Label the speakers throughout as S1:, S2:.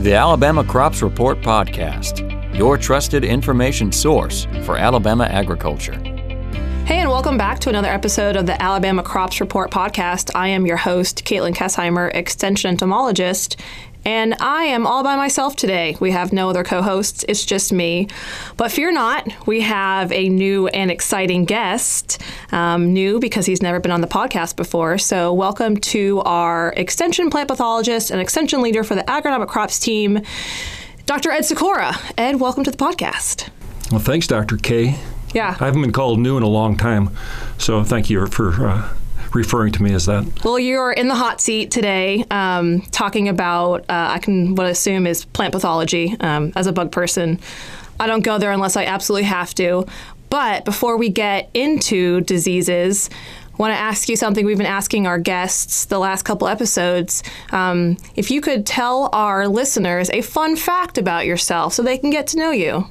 S1: The Alabama Crops Report Podcast, your trusted information source for Alabama agriculture.
S2: Hey, and welcome back to another episode of the Alabama Crops Report podcast. I am your host, Katelyn Kesheimer, Extension entomologist, and I am all by myself today. We have no other co hosts, it's just me. But fear not, we have a new and exciting guest. Um, new because he's never been on the podcast before. So, welcome to our Extension plant pathologist and Extension leader for the agronomic crops team, Dr. Ed Sikora. Ed, welcome to the podcast.
S3: Well, thanks, Dr. K.
S2: Yeah.
S3: I haven't been called new in a long time, so thank you for uh, referring to me as that.
S2: Well, you're in the hot seat today, um, talking about uh, I can what I assume is plant pathology. Um, as a bug person, I don't go there unless I absolutely have to. But before we get into diseases, I want to ask you something we've been asking our guests the last couple episodes. Um, if you could tell our listeners a fun fact about yourself so they can get to know you.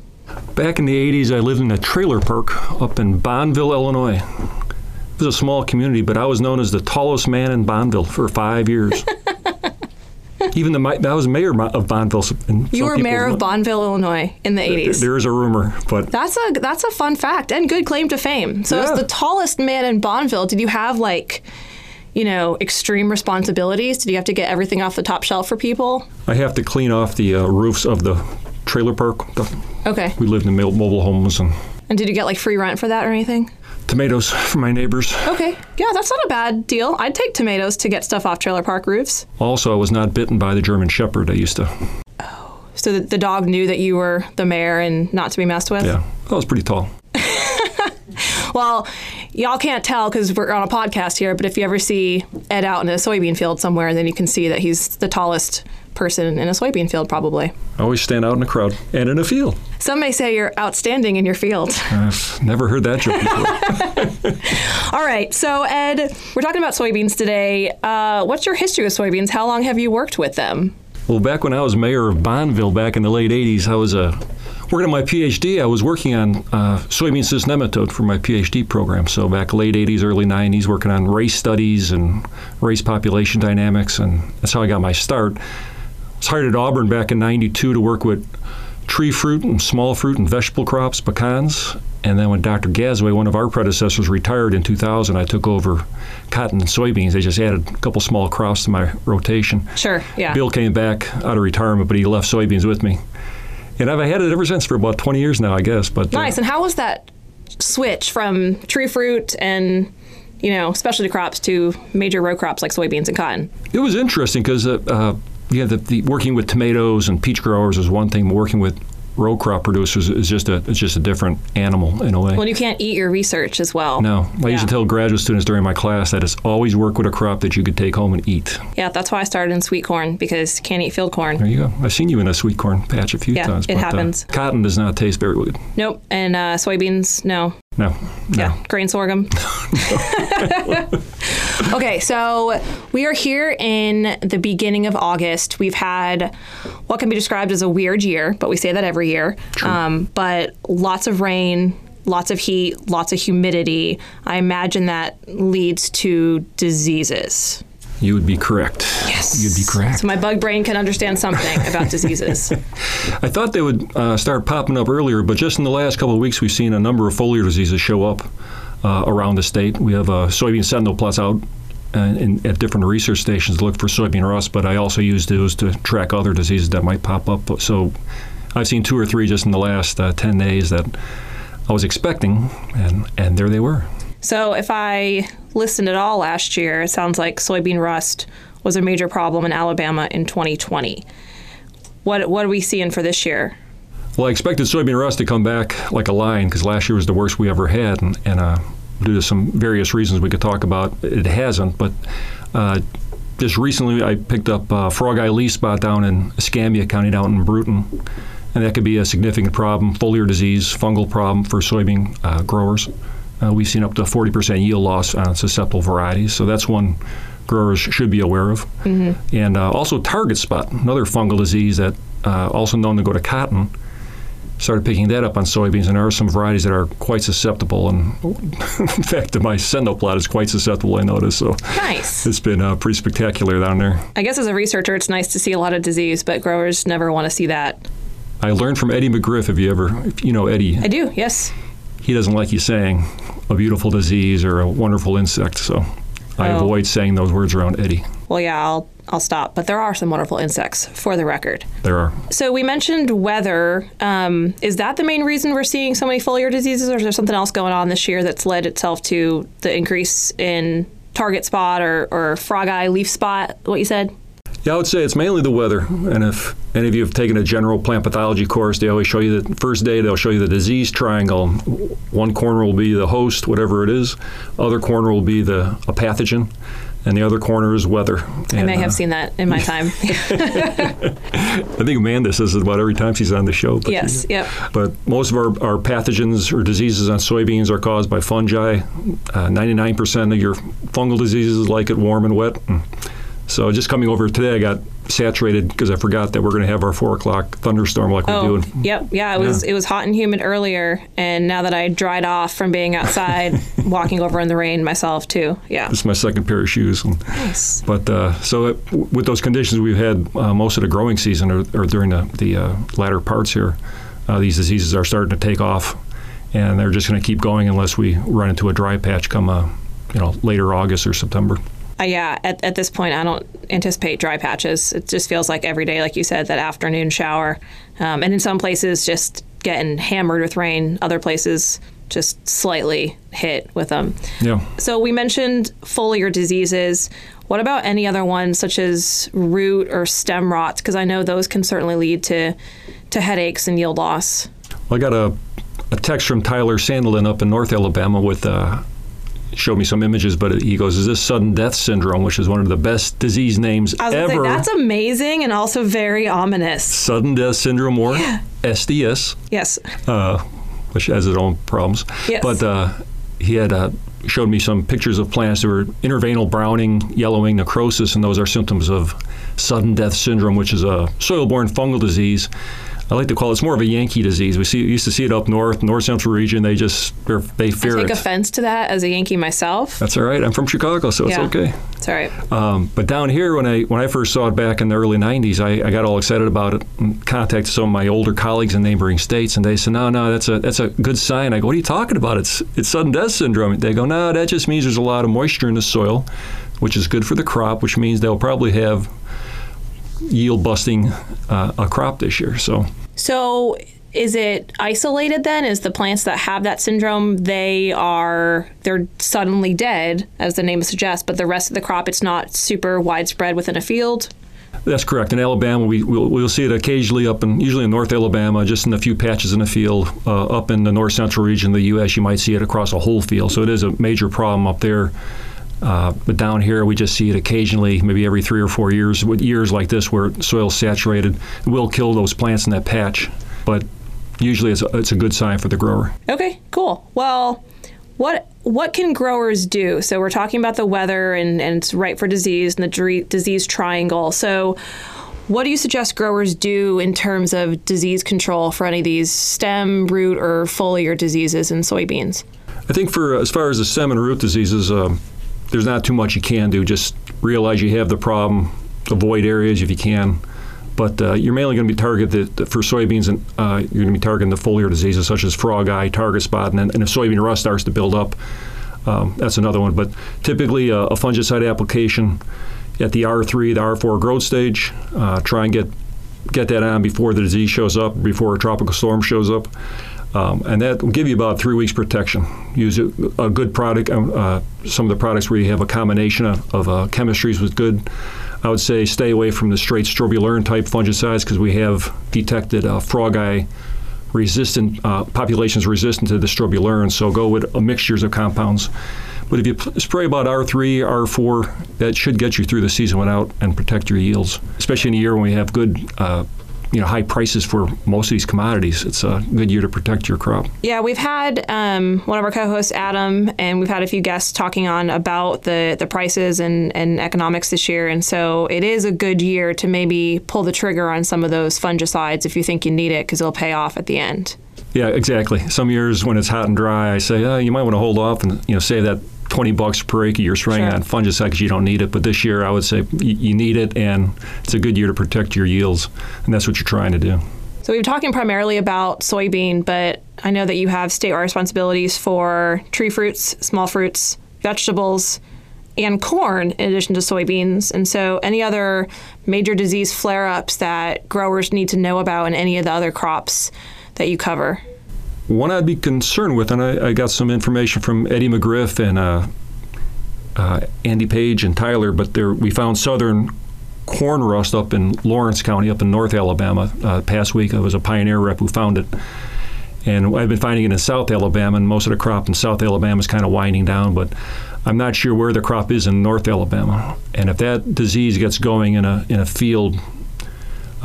S3: Back in the 80s, I lived in a trailer park up in Bondville, Illinois. It was a small community, but I was known as the tallest man in Bondville for five years. Even the I was mayor of Bondville.
S2: you were mayor of Bondville, Illinois, in the eighties.
S3: There is a rumor, but
S2: that's a that's a fun fact and good claim to fame. So, yeah. as the tallest man in Bondville, did you have like, you know, extreme responsibilities? Did you have to get everything off the top shelf for people?
S3: I have to clean off the uh, roofs of the trailer park.
S2: Okay.
S3: We lived in mobile homes and.
S2: And did you get like free rent for that or anything?
S3: Tomatoes from my neighbors.
S2: Okay. Yeah, that's not a bad deal. I'd take tomatoes to get stuff off trailer park roofs.
S3: Also, I was not bitten by the German Shepherd I used to.
S2: Oh. So the, the dog knew that you were the mayor and not to be messed with?
S3: Yeah. I was pretty tall.
S2: well, y'all can't tell because we're on a podcast here, but if you ever see Ed out in a soybean field somewhere, then you can see that he's the tallest person in a soybean field, probably.
S3: Always stand out in a crowd and in a field.
S2: Some may say you're outstanding in your field.
S3: I've never heard that joke before.
S2: All right, so Ed, we're talking about soybeans today. Uh, what's your history with soybeans? How long have you worked with them?
S3: Well, back when I was mayor of Bonneville back in the late 80s, I was uh, working on my PhD. I was working on uh, soybean cyst nematode for my PhD program. So back late 80s, early 90s, working on race studies and race population dynamics, and that's how I got my start was hired at Auburn back in 92 to work with tree fruit and small fruit and vegetable crops, pecans. And then when Dr. Gazaway, one of our predecessors, retired in 2000, I took over cotton and soybeans. They just added a couple small crops to my rotation.
S2: Sure, yeah.
S3: Bill came back out of retirement, but he left soybeans with me. And I've had it ever since for about 20 years now, I guess. But
S2: uh, Nice. Uh, and how was that switch from tree fruit and you know, specialty crops to major row crops like soybeans and cotton?
S3: It was interesting because uh, uh, yeah, the, the, working with tomatoes and peach growers is one thing. Working with row crop producers is just a it's just a different animal in a way.
S2: Well, you can't eat your research as well.
S3: No, I yeah. used to tell graduate students during my class that it's always work with a crop that you could take home and eat.
S2: Yeah, that's why I started in sweet corn because you can't eat field corn.
S3: There you go. I've seen you in a sweet corn patch a few
S2: yeah,
S3: times.
S2: it but, uh, happens.
S3: Uh, cotton does not taste very good.
S2: Nope, and uh, soybeans, no.
S3: No. no.
S2: Yeah, grain sorghum. okay, so we are here in the beginning of August. We've had what can be described as a weird year, but we say that every year. Um, but lots of rain, lots of heat, lots of humidity. I imagine that leads to diseases.
S3: You would be correct.
S2: Yes.
S3: You'd be correct.
S2: So my bug brain can understand something about diseases.
S3: I thought they would uh, start popping up earlier, but just in the last couple of weeks, we've seen a number of foliar diseases show up uh, around the state. We have uh, soybean sentinel plots out uh, in, at different research stations to look for soybean rust, but I also use those to track other diseases that might pop up. So I've seen two or three just in the last uh, 10 days that I was expecting, and, and there they were.
S2: So if I listened at all last year, it sounds like soybean rust was a major problem in Alabama in 2020. What what are we seeing for this year?
S3: Well, I expected soybean rust to come back like a lion because last year was the worst we ever had, and, and uh, due to some various reasons we could talk about, it hasn't. But uh, just recently, I picked up uh, frog eye leaf spot down in Escambia County, down in Brewton, and that could be a significant problem, foliar disease, fungal problem for soybean uh, growers. Uh, we've seen up to 40% yield loss on susceptible varieties, so that's one growers should be aware of. Mm-hmm. And uh, also target spot, another fungal disease that uh, also known to go to cotton. started picking that up on soybeans, and there are some varieties that are quite susceptible. And in fact, my sentinel plot is quite susceptible. I noticed. So
S2: Nice.
S3: it's been uh, pretty spectacular down there.
S2: I guess as a researcher, it's nice to see a lot of disease, but growers never want to see that.
S3: I learned from Eddie McGriff. If you ever, if you know Eddie,
S2: I do, yes.
S3: He doesn't like you saying a beautiful disease or a wonderful insect. So I
S2: Oh.
S3: avoid saying those words around Eddie.
S2: Well, yeah, I'll I'll stop. But there are some wonderful insects, for the record.
S3: There are.
S2: So we mentioned weather. Um, is that the main reason we're seeing so many foliar diseases, or is there something else going on this year that's led itself to the increase in target spot or, or frog eye leaf spot? What you said?
S3: Yeah, I would say it's mainly the weather. And if any of you have taken a general plant pathology course, they always show you the first day they'll show you the disease triangle. One corner will be the host, whatever it is. Other corner will be the a pathogen, and the other corner is weather.
S2: I may have
S3: uh,
S2: seen that in my time.
S3: I think Amanda says it about every time she's on the show. But
S2: yes. Yep.
S3: But most of our, our pathogens or diseases on soybeans are caused by fungi. Uh, 99% of your fungal diseases like it warm and wet. And so just coming over today, I got saturated because I forgot that we're going to have our four o'clock thunderstorm like
S2: Oh,
S3: we do. in-
S2: yep. Yeah, it was it was hot and humid earlier, and now that I dried off from being outside, walking over in the rain myself too. Yeah.
S3: it's my second pair of shoes.
S2: Nice.
S3: but uh, so it, with those conditions we've had uh, most of the growing season or, or during the, the uh, latter parts here, uh, these diseases are starting to take off, and they're just going to keep going unless we run into a dry patch come uh, you know later August or September.
S2: Uh, yeah, at, at this point, I don't anticipate dry patches. It just feels like every day, like you said, that afternoon shower. Um, and in some places, just getting hammered with rain. Other places, just slightly hit with them.
S3: Yeah.
S2: So we mentioned foliar diseases. What about any other ones, such as root or stem rots? Because I know those can certainly lead to, to headaches and yield loss.
S3: Well, I got a, a text from Tyler Sandlin up in North Alabama with uh, showed me some images, but he goes, "Is this sudden death syndrome, which is one of the best disease names ever?
S2: say, that's amazing and also very ominous.
S3: sudden death syndrome or SDS,
S2: Yes.
S3: uh, which has its own problems.
S2: Yes.
S3: But uh, he had uh, showed me some pictures of plants that were interveinal browning, yellowing, necrosis, and those are symptoms of sudden death syndrome, which is a soil-borne fungal disease. I like to call it, it's more of a Yankee disease. We see used to see it up north, north central region. They just they
S2: I
S3: fear
S2: take
S3: it.
S2: offense to that as a Yankee myself.
S3: That's all right. I'm from Chicago, so
S2: Yeah.
S3: it's okay.
S2: It's all right.
S3: Um, but down here, when I when I first saw it back in the early '90s, I, I got all excited about it and contacted some of my older colleagues in neighboring states, and they said, "No, no, that's a that's a good sign." I go, "What are you talking about? It's it's sudden death syndrome." They go, "No, that just means there's a lot of moisture in the soil, which is good for the crop, which means they'll probably have yield busting uh, a crop this year." So
S2: So is it isolated then? Is the plants that have that syndrome they are they're suddenly dead, as the name suggests, but the rest of the crop it's not super widespread within a field?
S3: That's correct. In Alabama, we, we'll, we'll see it occasionally up in, usually in North Alabama, just in a few patches in the field. Uh, up in the north central region of the U.S., you might see it across a whole field. So it is a major problem up there. Uh, but down here, we just see it occasionally, maybe every three or four years. With years like this, where soil's saturated, it will kill those plants in that patch. But usually, it's a, it's a good sign for the grower.
S2: Okay, cool. Well, what what can growers do? So we're talking about the weather and, and it's right for disease and the disease triangle. So what do you suggest growers do in terms of disease control for any of these stem, root, or foliar diseases in soybeans?
S3: I think for as far as the stem and root diseases, um, there's not too much you can do. Just realize you have the problem, avoid areas if you can. But uh, you're mainly going to be targeted for soybeans, and uh, you're going to be targeting the foliar diseases such as frog eye, target spot, and, then, and if soybean rust starts to build up, um, that's another one. But typically, uh, a fungicide application at the R3, the R4 growth stage, uh, try and get get that on before the disease shows up, before a tropical storm shows up. Um, and that will give you about three weeks protection. Use a, a good product, um, uh, some of the products where you have a combination of, of uh, chemistries with good. I would say stay away from the straight strobilurin type fungicides because we have detected uh, frog eye resistant uh, populations resistant to the strobilurin. So go with uh, mixtures of compounds. But if you spray about R3, R4, that should get you through the season without and protect your yields, especially in a year when we have good uh, you know high prices for most of these commodities. It's a good year to protect your crop.
S2: Yeah, we've had um, one of our co-hosts, Adam, and we've had a few guests talking on about the the prices and, and economics this year, and so it is a good year to maybe pull the trigger on some of those fungicides if you think you need it because it'll pay off at the end.
S3: Yeah, exactly. Some years when it's hot and dry, I say, oh, you might want to hold off and you know save that 20 bucks per acre you're spraying
S2: Sure.
S3: on fungicide because you don't need it. But this year, I would say you, you need it, and it's a good year to protect your yields, and that's what you're trying to do.
S2: So we've been talking primarily about soybean, but I know that you have statewide responsibilities for tree fruits, small fruits, vegetables, and corn in addition to soybeans. And so any other major disease flare-ups that growers need to know about in any of the other crops that you cover.
S3: One I'd be concerned with, and I, I got some information from Eddie McGriff and uh, uh, Andy Page and Tyler, but there we found southern corn rust up in Lawrence County, up in North Alabama. Uh, past week, I was a pioneer rep who found it, and I've been finding it in South Alabama, and most of the crop in South Alabama is kind of winding down, but I'm not sure where the crop is in North Alabama. And if that disease gets going in a in a field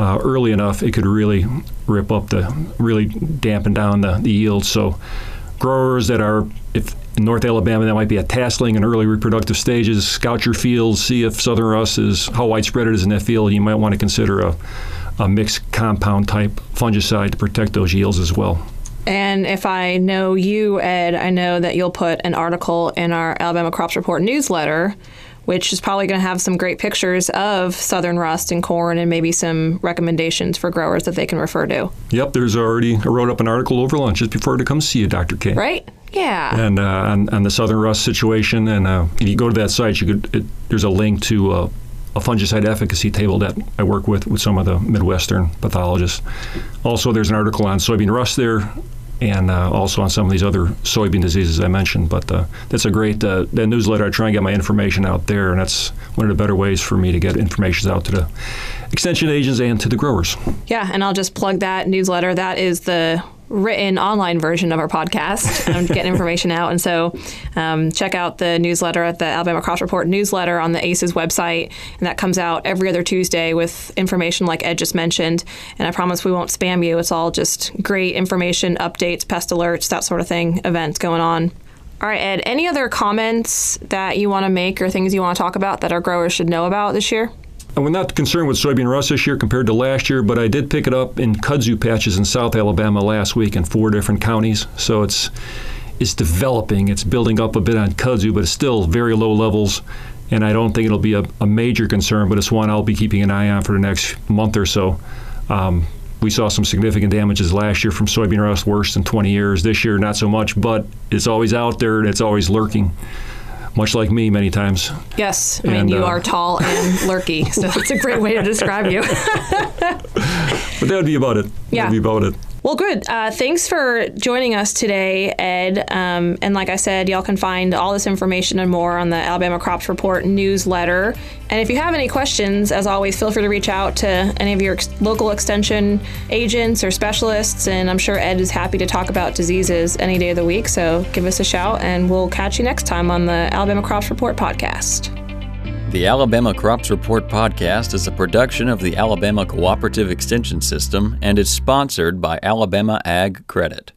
S3: uh, early enough, it could really rip up the, really dampen down the, the yield. So, growers that are, if in North Alabama, that might be a tasseling in early reproductive stages, scout your fields, see if southern rust is, how widespread it is in that field. You might want to consider a, a mixed compound type fungicide to protect those yields as well.
S2: And if I know you, Ed, I know that you'll put an article in our Alabama Crops Report newsletter, which is probably going to have some great pictures of southern rust and corn and maybe some recommendations for growers that they can refer to.
S3: Yep, there's already, I wrote up an article over lunch just before to come see you, Dr. K.
S2: Right? Yeah.
S3: and uh, on, on the southern rust situation. And uh, if you go to that site, you could it, there's a link to uh, a fungicide efficacy table that I work with with some of the Midwestern pathologists. Also, there's an article on soybean rust there. And uh, also on some of these other soybean diseases I mentioned, but uh, that's a great uh, that newsletter. I try and get my information out there, and that's one of the better ways for me to get information out to the extension agents and to the growers.
S2: Yeah, and I'll just plug that newsletter. That is the written online version of our podcast. I'm getting information out, and so um, check out the newsletter at the Alabama Crops Report newsletter on the ACES website, and that comes out every other Tuesday with information like Ed just mentioned. And I promise we won't spam you. It's all just great information, updates, pest alerts, that sort of thing, events going on. All right, Ed. Any other comments that you want to make or things you want to talk about that our growers should know about this year?
S3: We're not concerned with soybean rust this year compared to last year, but I did pick it up in kudzu patches in South Alabama last week in four different counties. So it's it's developing. It's building up a bit on kudzu, but it's still very low levels. And I don't think it'll be a, a major concern, but it's one I'll be keeping an eye on for the next month or so. Um, we saw some significant damages last year from soybean rust, worse than 20 years. This year, not so much, but it's always out there and it's always lurking, much like me many times.
S2: Yes, I mean
S3: And,
S2: you
S3: uh,
S2: are tall and lurky, so that's a great way to describe you.
S3: But that would be about it.
S2: Yeah.
S3: That would be about it.
S2: Well, good. Uh, thanks for joining us today, Ed. Um, and like I said, y'all can find all this information and more on the Alabama Crops Report newsletter. And if you have any questions, as always, feel free to reach out to any of your ex- local extension agents or specialists. And I'm sure Ed is happy to talk about diseases any day of the week. So give us a shout, and we'll catch you next time on the Alabama Crops Report podcast.
S1: The Alabama Crops Report podcast is a production of the Alabama Cooperative Extension System and is sponsored by Alabama Ag Credit.